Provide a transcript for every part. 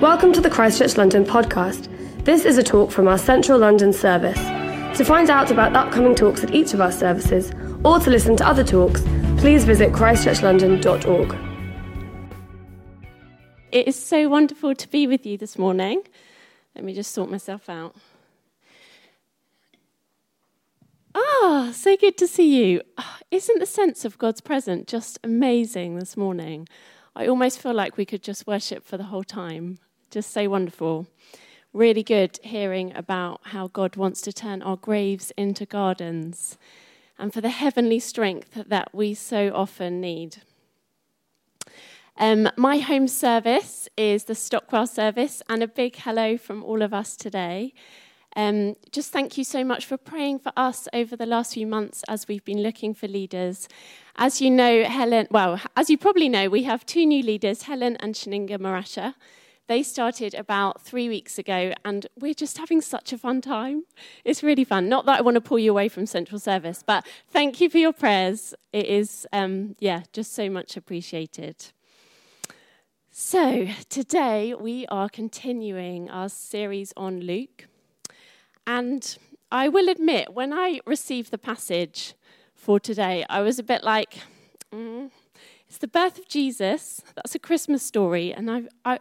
Welcome to the Christchurch London podcast. This is a talk from our Central London service. To find out about upcoming talks at each of our services, or to listen to other talks, please visit christchurchlondon.org. It is so wonderful to be with you this morning. Let me just sort myself out. Ah, so good to see you. Ah, isn't the sense of God's presence just amazing this morning? I almost feel like we could just worship for the whole time. Just so wonderful. Really good hearing about how God wants to turn our graves into gardens and for the heavenly strength that we so often need. Um, my home service is the Stockwell service, and a big hello from all of us today. Um, just thank you so much for praying for us over the last few months as we've been looking for leaders. As you know, Helen, well, as you probably know, we have two new leaders, Helen and Shaninga Marasha. They started about three weeks ago, and we're just having such a fun time. It's really fun. Not that I want to pull you away from Central Service, but thank you for your prayers. It is, um, yeah, just so much appreciated. So, today we are continuing our series on Luke. And I will admit, when I received the passage for today, I was a bit like, mm, it's the birth of Jesus. That's a Christmas story. And I, I,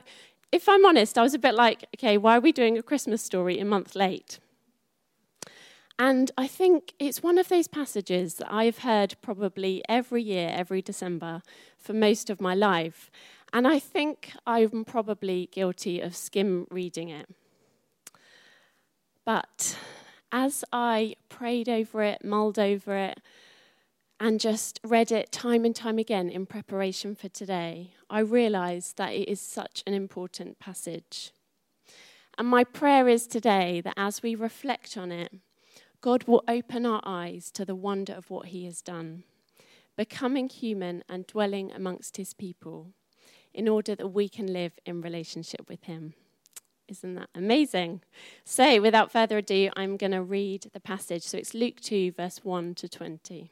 if I'm honest, I was a bit like, okay, why are we doing a Christmas story a month late? And I think it's one of those passages that I've heard probably every year, every December, for most of my life. And I think I'm probably guilty of skim reading it. But as I prayed over it, mulled over it, and just read it time and time again in preparation for today, I realized that it is such an important passage. And my prayer is today that as we reflect on it, God will open our eyes to the wonder of what He has done, becoming human and dwelling amongst His people, in order that we can live in relationship with Him. Isn't that amazing? So, without further ado, I'm going to read the passage. So, it's Luke 2, verse 1 to 20.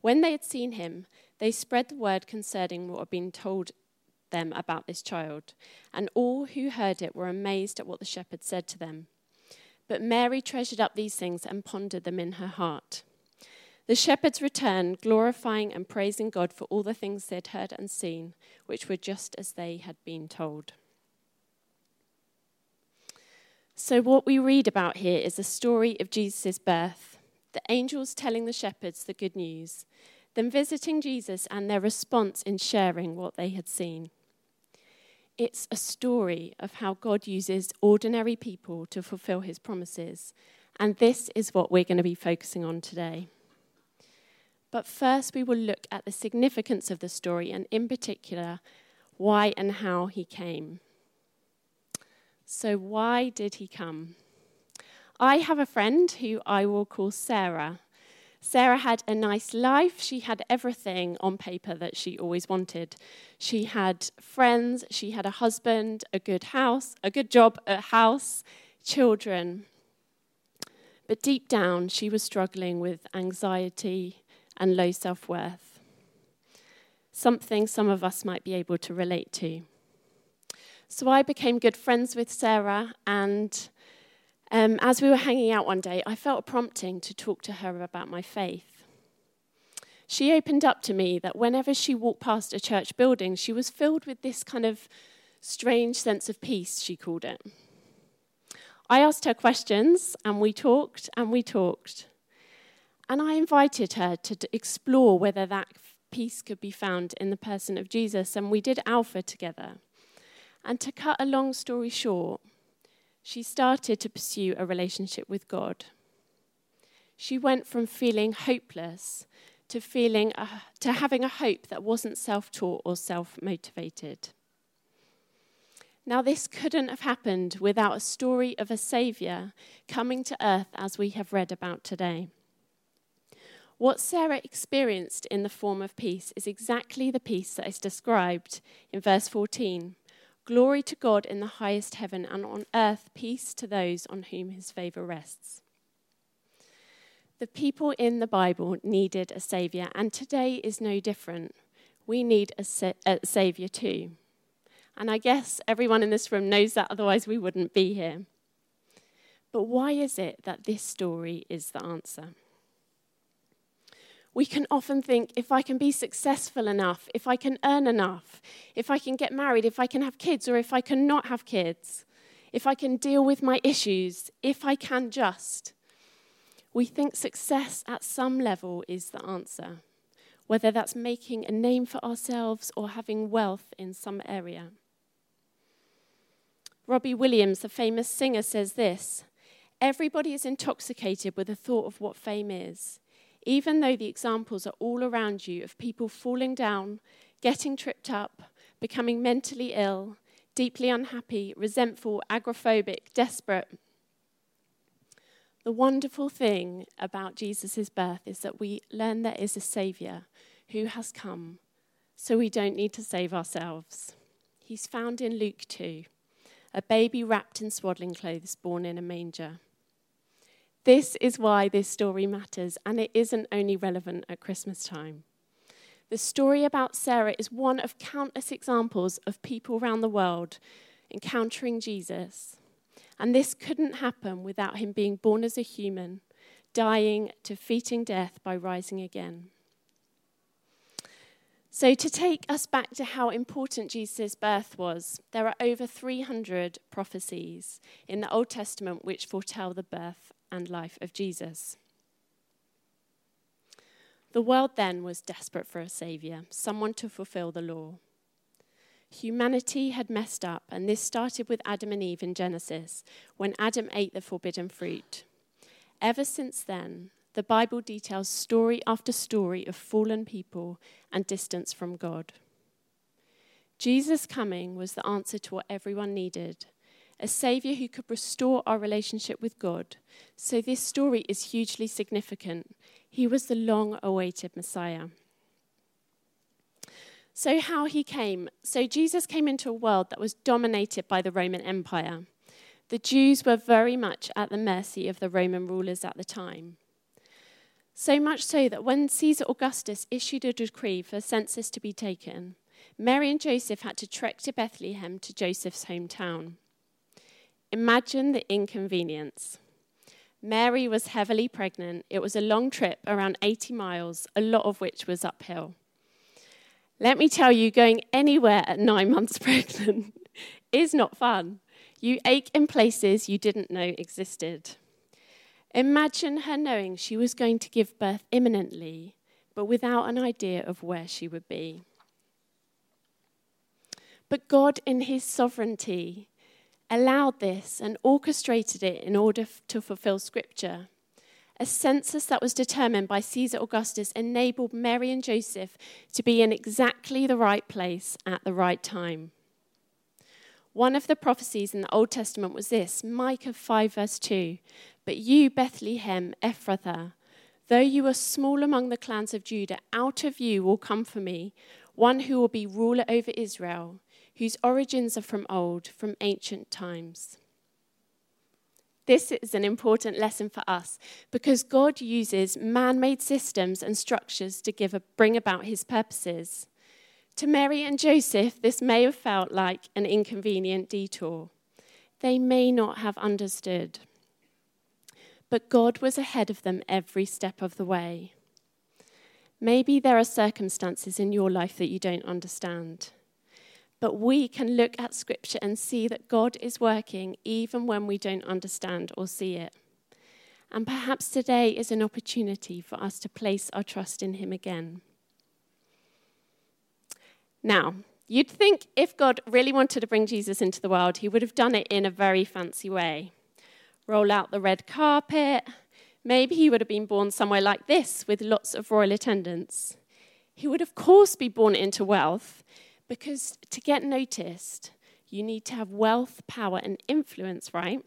When they had seen him, they spread the word concerning what had been told them about this child, and all who heard it were amazed at what the shepherds said to them. But Mary treasured up these things and pondered them in her heart. The shepherds returned, glorifying and praising God for all the things they had heard and seen, which were just as they had been told. So, what we read about here is the story of Jesus' birth the angels telling the shepherds the good news, them visiting Jesus and their response in sharing what they had seen. It's a story of how God uses ordinary people to fulfill his promises, and this is what we're going to be focusing on today. But first, we will look at the significance of the story, and in particular, why and how he came. So, why did he come? I have a friend who I will call Sarah. Sarah had a nice life. She had everything on paper that she always wanted. She had friends, she had a husband, a good house, a good job, a house, children. But deep down, she was struggling with anxiety and low self worth. Something some of us might be able to relate to. So I became good friends with Sarah, and um, as we were hanging out one day, I felt a prompting to talk to her about my faith. She opened up to me that whenever she walked past a church building, she was filled with this kind of strange sense of peace, she called it. I asked her questions, and we talked and we talked. And I invited her to explore whether that peace could be found in the person of Jesus, and we did Alpha together. And to cut a long story short, she started to pursue a relationship with God. She went from feeling hopeless to feeling to having a hope that wasn't self-taught or self-motivated. Now this couldn't have happened without a story of a savior coming to earth as we have read about today. What Sarah experienced in the form of peace is exactly the peace that is described in verse 14 Glory to God in the highest heaven, and on earth peace to those on whom his favor rests. The people in the Bible needed a savior, and today is no different. We need a, sa- a savior too. And I guess everyone in this room knows that, otherwise, we wouldn't be here. But why is it that this story is the answer? We can often think if I can be successful enough, if I can earn enough, if I can get married, if I can have kids, or if I can not have kids, if I can deal with my issues, if I can just. We think success at some level is the answer, whether that's making a name for ourselves or having wealth in some area. Robbie Williams, the famous singer, says this Everybody is intoxicated with the thought of what fame is even though the examples are all around you of people falling down, getting tripped up, becoming mentally ill, deeply unhappy, resentful, agoraphobic, desperate. The wonderful thing about Jesus' birth is that we learn there is a Saviour who has come, so we don't need to save ourselves. He's found in Luke 2, a baby wrapped in swaddling clothes born in a manger. This is why this story matters, and it isn't only relevant at Christmas time. The story about Sarah is one of countless examples of people around the world encountering Jesus. And this couldn't happen without him being born as a human, dying, defeating death by rising again. So, to take us back to how important Jesus' birth was, there are over 300 prophecies in the Old Testament which foretell the birth and life of Jesus. The world then was desperate for a savior, someone to fulfill the law. Humanity had messed up, and this started with Adam and Eve in Genesis, when Adam ate the forbidden fruit. Ever since then, the Bible details story after story of fallen people and distance from God. Jesus' coming was the answer to what everyone needed a Savior who could restore our relationship with God. So this story is hugely significant. He was the long awaited Messiah. So, how he came. So, Jesus came into a world that was dominated by the Roman Empire. The Jews were very much at the mercy of the Roman rulers at the time. So much so that when Caesar Augustus issued a decree for a census to be taken, Mary and Joseph had to trek to Bethlehem to Joseph's hometown. Imagine the inconvenience. Mary was heavily pregnant. It was a long trip, around 80 miles, a lot of which was uphill. Let me tell you, going anywhere at nine months pregnant is not fun. You ache in places you didn't know existed. Imagine her knowing she was going to give birth imminently, but without an idea of where she would be. But God, in His sovereignty, allowed this and orchestrated it in order to fulfill Scripture, A census that was determined by Caesar Augustus enabled Mary and Joseph to be in exactly the right place at the right time. One of the prophecies in the Old Testament was this Micah 5, verse 2. But you, Bethlehem, Ephrathah, though you are small among the clans of Judah, out of you will come for me one who will be ruler over Israel, whose origins are from old, from ancient times. This is an important lesson for us because God uses man made systems and structures to give a, bring about his purposes. To Mary and Joseph, this may have felt like an inconvenient detour. They may not have understood. But God was ahead of them every step of the way. Maybe there are circumstances in your life that you don't understand. But we can look at Scripture and see that God is working even when we don't understand or see it. And perhaps today is an opportunity for us to place our trust in Him again. Now, you'd think if God really wanted to bring Jesus into the world, he would have done it in a very fancy way. Roll out the red carpet. Maybe he would have been born somewhere like this with lots of royal attendants. He would, of course, be born into wealth because to get noticed, you need to have wealth, power, and influence, right?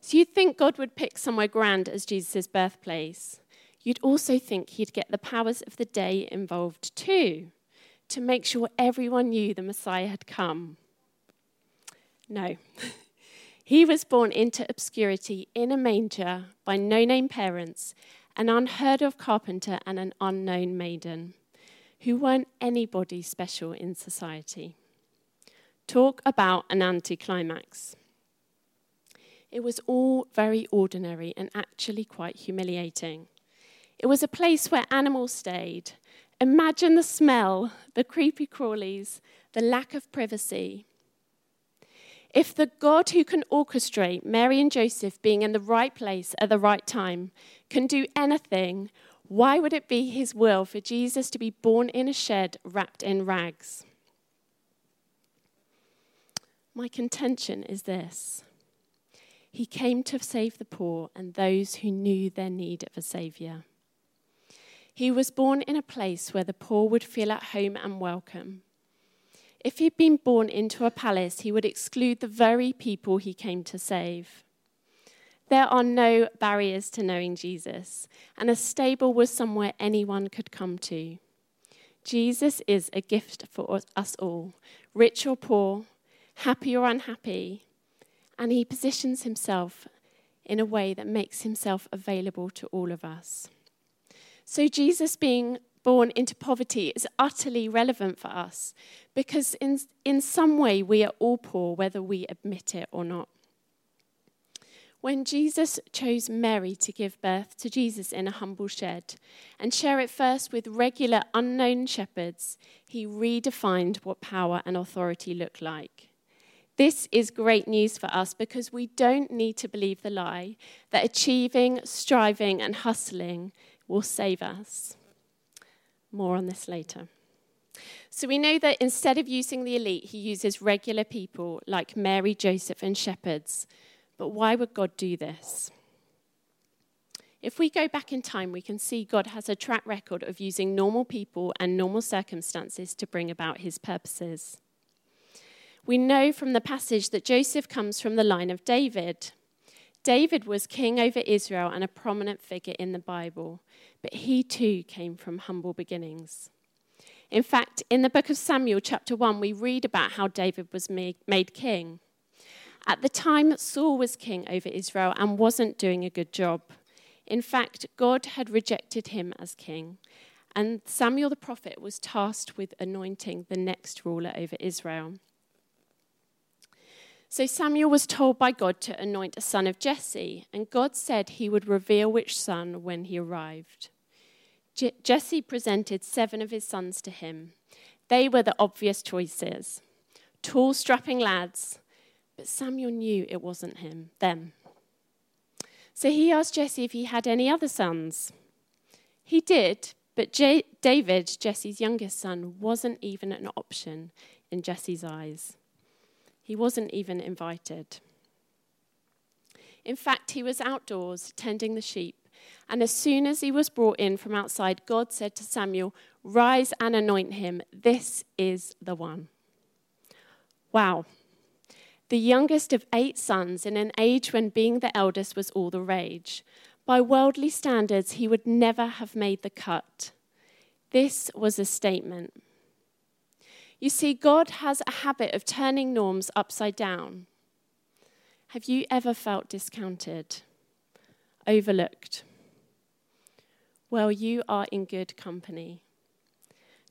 So you'd think God would pick somewhere grand as Jesus' birthplace. You'd also think he'd get the powers of the day involved too to make sure everyone knew the Messiah had come. No. he was born into obscurity in a manger by no name parents, an unheard of carpenter, and an unknown maiden, who weren't anybody special in society. Talk about an anticlimax. It was all very ordinary and actually quite humiliating. It was a place where animals stayed, Imagine the smell, the creepy crawlies, the lack of privacy. If the God who can orchestrate Mary and Joseph being in the right place at the right time can do anything, why would it be his will for Jesus to be born in a shed wrapped in rags? My contention is this He came to save the poor and those who knew their need of a Saviour. He was born in a place where the poor would feel at home and welcome. If he'd been born into a palace, he would exclude the very people he came to save. There are no barriers to knowing Jesus, and a stable was somewhere anyone could come to. Jesus is a gift for us all, rich or poor, happy or unhappy, and he positions himself in a way that makes himself available to all of us. So, Jesus being born into poverty is utterly relevant for us because, in, in some way, we are all poor, whether we admit it or not. When Jesus chose Mary to give birth to Jesus in a humble shed and share it first with regular unknown shepherds, he redefined what power and authority look like. This is great news for us because we don't need to believe the lie that achieving, striving, and hustling will save us. More on this later. So we know that instead of using the elite, he uses regular people like Mary, Joseph, and shepherds. But why would God do this? If we go back in time, we can see God has a track record of using normal people and normal circumstances to bring about his purposes. We know from the passage that Joseph comes from the line of David. David was king over Israel and a prominent figure in the Bible, but he too came from humble beginnings. In fact, in the book of Samuel, chapter 1, we read about how David was made, king. At the time, Saul was king over Israel and wasn't doing a good job. In fact, God had rejected him as king, and Samuel the prophet was tasked with anointing the next ruler over Israel. So Samuel was told by God to anoint a son of Jesse, and God said he would reveal which son when he arrived. Je- Jesse presented seven of his sons to him. They were the obvious choices tall, strapping lads, but Samuel knew it wasn't him, them. So he asked Jesse if he had any other sons. He did, but J- David, Jesse's youngest son, wasn't even an option in Jesse's eyes. He wasn't even invited. In fact, he was outdoors tending the sheep. And as soon as he was brought in from outside, God said to Samuel, Rise and anoint him. This is the one. Wow. The youngest of eight sons in an age when being the eldest was all the rage. By worldly standards, he would never have made the cut. This was a statement. You see, God has a habit of turning norms upside down. Have you ever felt discounted, overlooked? Well, you are in good company.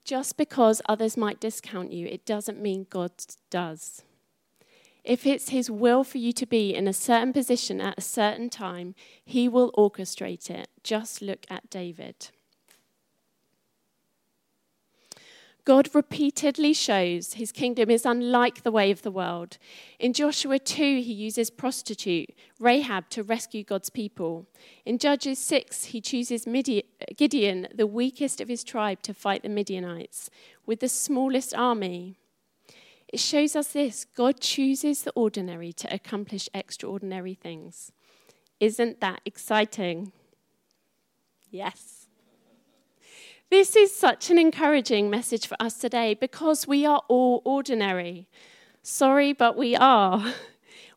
Just because others might discount you, it doesn't mean God does. If it's His will for you to be in a certain position at a certain time, He will orchestrate it. Just look at David. God repeatedly shows his kingdom is unlike the way of the world. In Joshua 2, he uses prostitute Rahab to rescue God's people. In Judges 6, he chooses Gideon, the weakest of his tribe, to fight the Midianites with the smallest army. It shows us this God chooses the ordinary to accomplish extraordinary things. Isn't that exciting? Yes. This is such an encouraging message for us today because we are all ordinary. Sorry, but we are.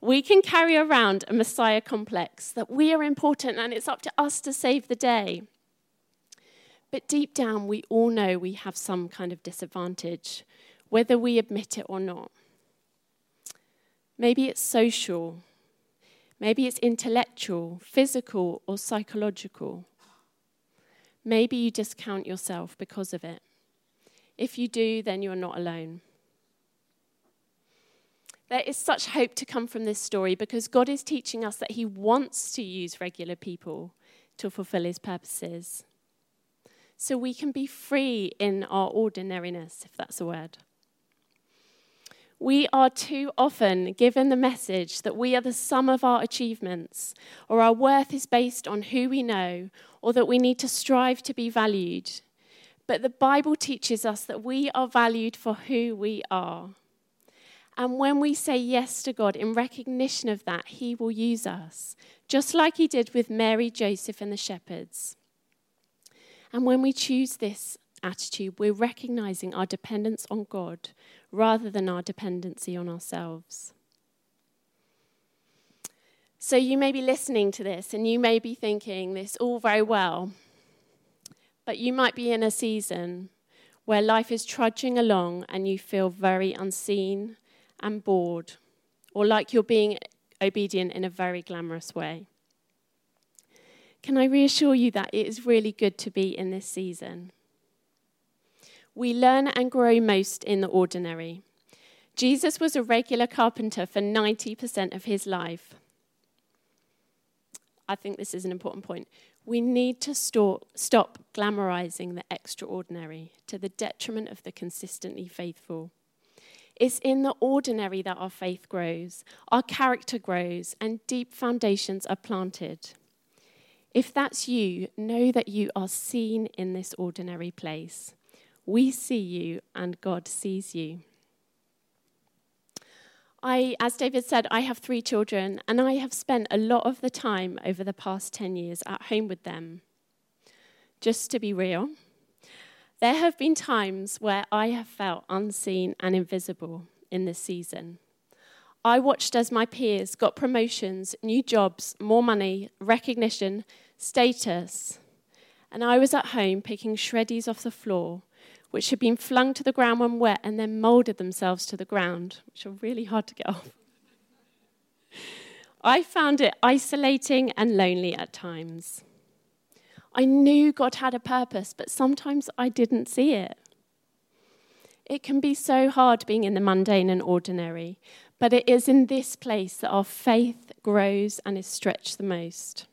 We can carry around a Messiah complex that we are important and it's up to us to save the day. But deep down, we all know we have some kind of disadvantage, whether we admit it or not. Maybe it's social, maybe it's intellectual, physical, or psychological. Maybe you discount yourself because of it. If you do, then you're not alone. There is such hope to come from this story because God is teaching us that He wants to use regular people to fulfill His purposes. So we can be free in our ordinariness, if that's a word. We are too often given the message that we are the sum of our achievements, or our worth is based on who we know, or that we need to strive to be valued. But the Bible teaches us that we are valued for who we are. And when we say yes to God in recognition of that, He will use us, just like He did with Mary, Joseph, and the shepherds. And when we choose this attitude, we're recognizing our dependence on God rather than our dependency on ourselves. So you may be listening to this and you may be thinking this all very well, but you might be in a season where life is trudging along and you feel very unseen and bored, or like you're being obedient in a very glamorous way. Can I reassure you that it is really good to be in this season? We learn and grow most in the ordinary. Jesus was a regular carpenter for 90% of his life. I think this is an important point. We need to stop, stop glamorizing the extraordinary to the detriment of the consistently faithful. It's in the ordinary that our faith grows, our character grows, and deep foundations are planted. If that's you, know that you are seen in this ordinary place. We see you, and God sees you. I, as David said, I have three children, and I have spent a lot of the time over the past 10 years at home with them. Just to be real, there have been times where I have felt unseen and invisible in this season. I watched as my peers got promotions, new jobs, more money, recognition, status, and I was at home picking shreddies off the floor which had been flung to the ground when wet and then moulded themselves to the ground, which are really hard to get off. I found it isolating and lonely at times. I knew God had a purpose, but sometimes I didn't see it. It can be so hard being in the mundane and ordinary, but it is in this place that our faith grows and is stretched the most.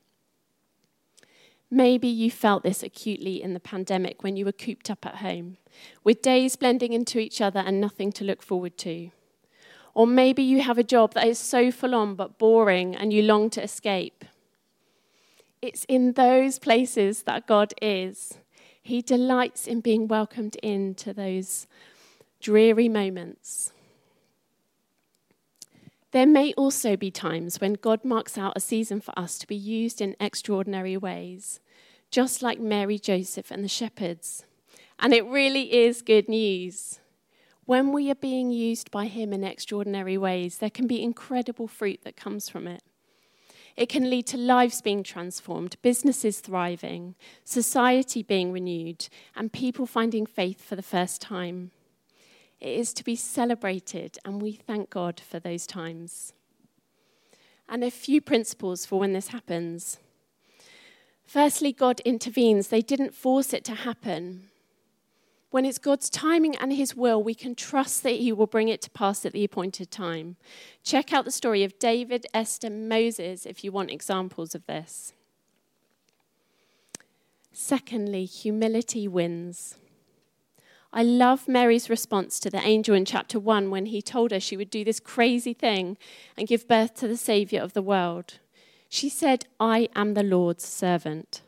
Maybe you felt this acutely in the pandemic when you were cooped up at home, with days blending into each other and nothing to look forward to. Or maybe you have a job that is so full on but boring and you long to escape. It's in those places that God is. He delights in being welcomed into those dreary moments. There may also be times when God marks out a season for us to be used in extraordinary ways, just like Mary, Joseph, and the shepherds. And it really is good news. When we are being used by Him in extraordinary ways, there can be incredible fruit that comes from it. It can lead to lives being transformed, businesses thriving, society being renewed, and people finding faith for the first time. It is to be celebrated, and we thank God for those times. And a few principles for when this happens. Firstly, God intervenes. They didn't force it to happen. When it's God's timing and His will, we can trust that He will bring it to pass at the appointed time. Check out the story of David, Esther, Moses if you want examples of this. Secondly, humility wins. I love Mary's response to the angel in chapter 1 when he told her she would do this crazy thing and give birth to the Savior of the world. She said, I am the Lord's servant.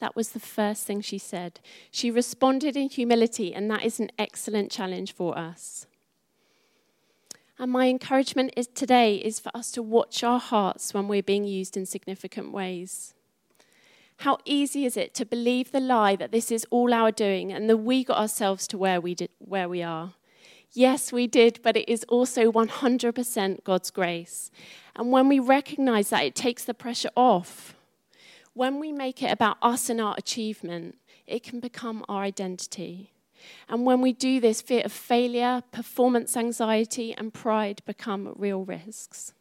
That was the first thing she said. She responded in humility, and that is an excellent challenge for us. And my encouragement is today is for us to watch our hearts when we're being used in significant ways. How easy is it to believe the lie that this is all our doing and that we got ourselves to where we, did, where we are? Yes, we did, but it is also 100% God's grace. And when we recognize that, it takes the pressure off. When we make it about us and our achievement, it can become our identity. And when we do this, fear of failure, performance anxiety, and pride become real risks.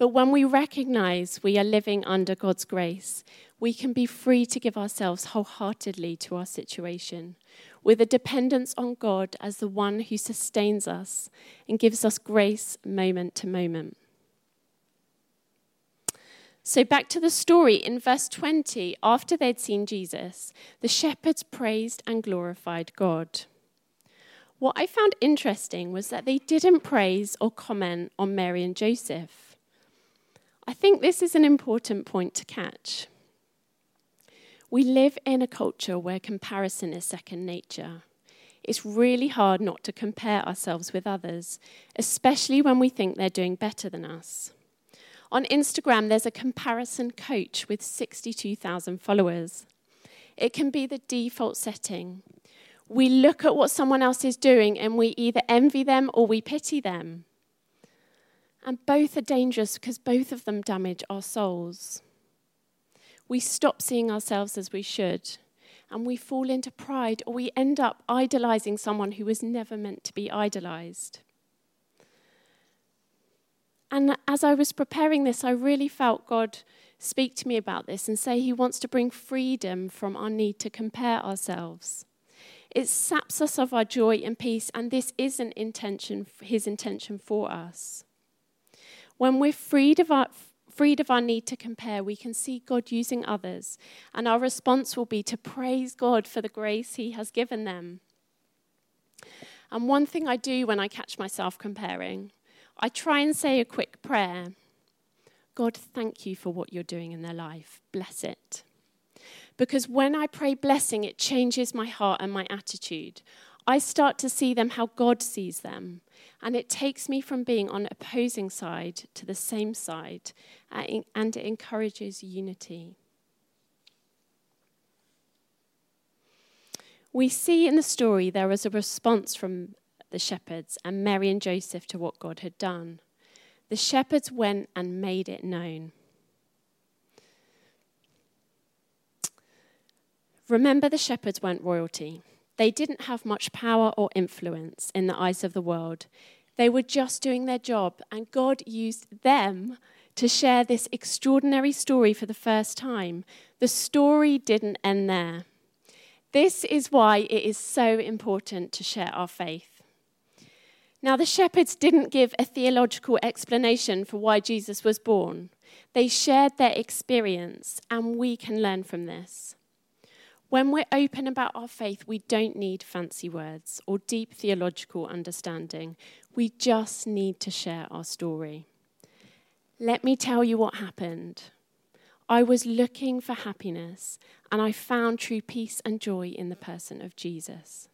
But when we recognize we are living under God's grace, we can be free to give ourselves wholeheartedly to our situation, with a dependence on God as the one who sustains us and gives us grace moment to moment. So, back to the story in verse 20, after they'd seen Jesus, the shepherds praised and glorified God. What I found interesting was that they didn't praise or comment on Mary and Joseph. I think this is an important point to catch. We live in a culture where comparison is second nature. It's really hard not to compare ourselves with others, especially when we think they're doing better than us. On Instagram, there's a comparison coach with 62,000 followers. It can be the default setting. We look at what someone else is doing and we either envy them or we pity them. And both are dangerous because both of them damage our souls. We stop seeing ourselves as we should, and we fall into pride, or we end up idolizing someone who was never meant to be idolized. And as I was preparing this, I really felt God speak to me about this and say He wants to bring freedom from our need to compare ourselves. It saps us of our joy and peace, and this isn't intention, His intention for us. When we're freed of our freed of our need to compare, we can see God using others, and our response will be to praise God for the grace He has given them. And one thing I do when I catch myself comparing, I try and say a quick prayer God, thank you for what you're doing in their life. Bless it. Because when I pray blessing, it changes my heart and my attitude. I start to see them how God sees them. And it takes me from being on opposing side to the same side, uh, and it encourages unity. We see in the story there was a response from the shepherds and Mary and Joseph to what God had done. The shepherds went and made it known. Remember, the shepherds weren't royalty. They didn't have much power or influence in the eyes of the world. They were just doing their job, and God used them to share this extraordinary story for the first time. The story didn't end there. This is why it is so important to share our faith. Now, the shepherds didn't give a theological explanation for why Jesus was born. They shared their experience, and we can learn from this. When we're open about our faith, we don't need fancy words or deep theological understanding. We just need to share our story. Let me tell you what happened. I was looking for happiness, and I found true peace and joy in the person of Jesus.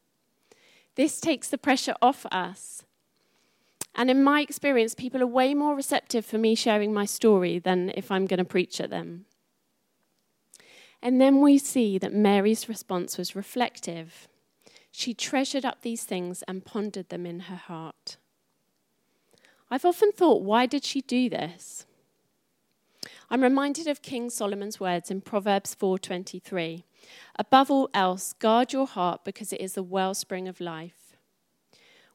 This takes the pressure off us And in my experience, people are way more receptive for me sharing my story than if I'm going to preach at them. And then we see that Mary's response was reflective. She treasured up these things and pondered them in her heart. I've often thought, why did she do this? I'm reminded of King Solomon's words in Proverbs 4:23. Above all else, guard your heart because it is the wellspring of life.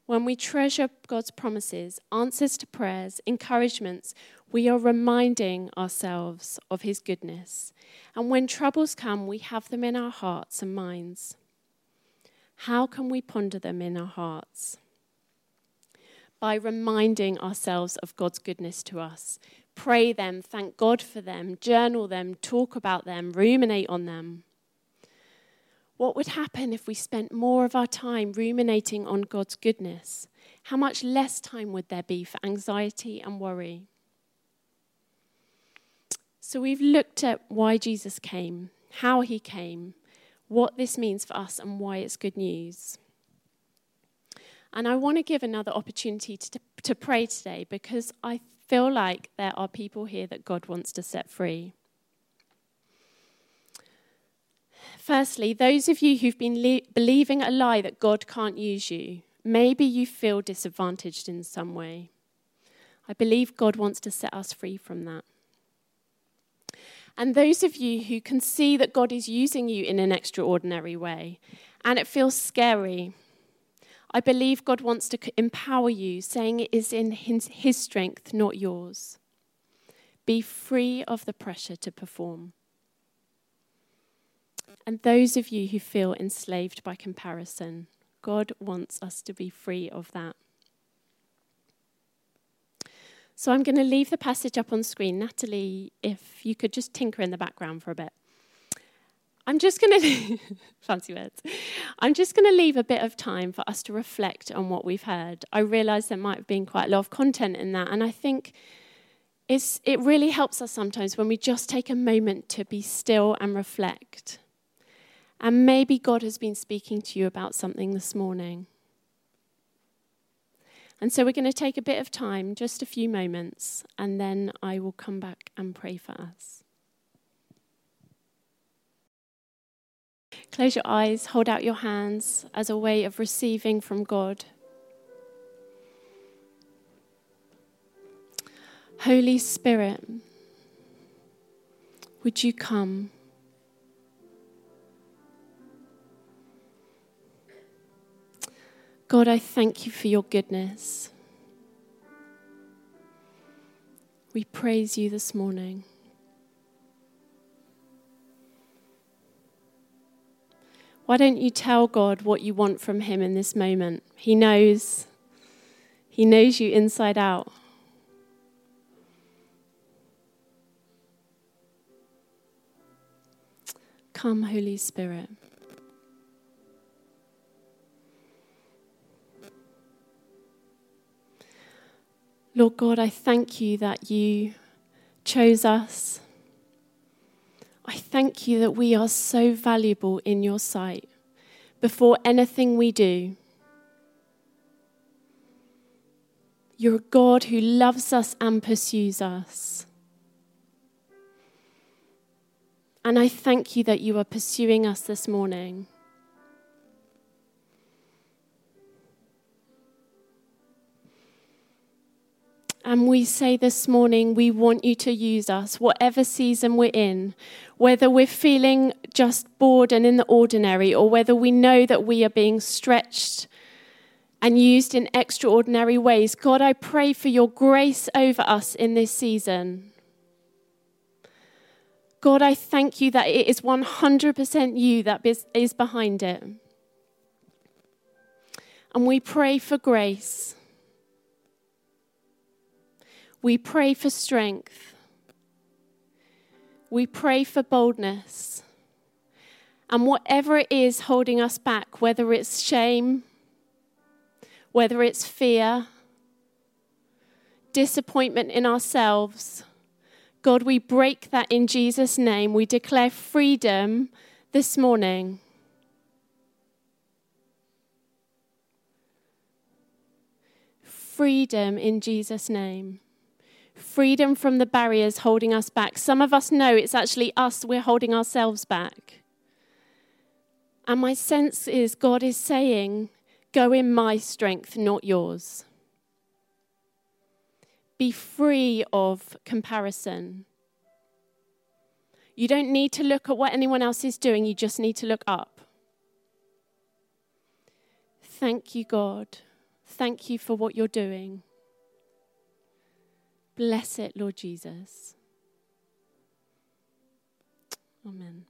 When we treasure God's promises, answers to prayers, encouragements, we are reminding ourselves of his goodness. And when troubles come, we have them in our hearts and minds. How can we ponder them in our hearts? By reminding ourselves of God's goodness to us. Pray them, thank God for them, journal them, talk about them, ruminate on them. What would happen if we spent more of our time ruminating on God's goodness? How much less time would there be for anxiety and worry? So, we've looked at why Jesus came, how he came, what this means for us, and why it's good news. And I want to give another opportunity to, to pray today because I feel like there are people here that God wants to set free. Firstly, those of you who've been le- believing a lie that God can't use you, maybe you feel disadvantaged in some way. I believe God wants to set us free from that. And those of you who can see that God is using you in an extraordinary way and it feels scary, I believe God wants to empower you, saying it is in His strength, not yours. Be free of the pressure to perform. And those of you who feel enslaved by comparison, God wants us to be free of that. So I'm going to leave the passage up on screen. Natalie, if you could just tinker in the background for a bit. I'm just going to, fancy words, I'm just going to leave a bit of time for us to reflect on what we've heard. I realise there might have been quite a lot of content in that, and I think it's, it really helps us sometimes when we just take a moment to be still and reflect. And maybe God has been speaking to you about something this morning. And so we're going to take a bit of time, just a few moments, and then I will come back and pray for us. Close your eyes, hold out your hands as a way of receiving from God. Holy Spirit, would you come? God, I thank you for your goodness. We praise you this morning. Why don't you tell God what you want from Him in this moment? He knows. He knows you inside out. Come, Holy Spirit. Lord God, I thank you that you chose us I thank you that we are so valuable in your sight before anything we do. You're a God who loves us and pursues us. And I thank you that you are pursuing us this morning. And we say this morning, we want you to use us, whatever season we're in, whether we're feeling just bored and in the ordinary, or whether we know that we are being stretched and used in extraordinary ways. God, I pray for your grace over us in this season. God, I thank you that it is 100% you that is behind it. And we pray for grace. We pray for strength. We pray for boldness. And whatever it is holding us back, whether it's shame, whether it's fear, disappointment in ourselves, God, we break that in Jesus' name. We declare freedom this morning. freedom in Jesus' name. Freedom from the barriers holding us back. Some of us know it's actually us, we're holding ourselves back. And my sense is God is saying, Go in my strength, not yours. Be free of comparison. You don't need to look at what anyone else is doing, you just need to look up. Thank you, God. Thank you for what you're doing. Bless it, Lord Jesus. Amen.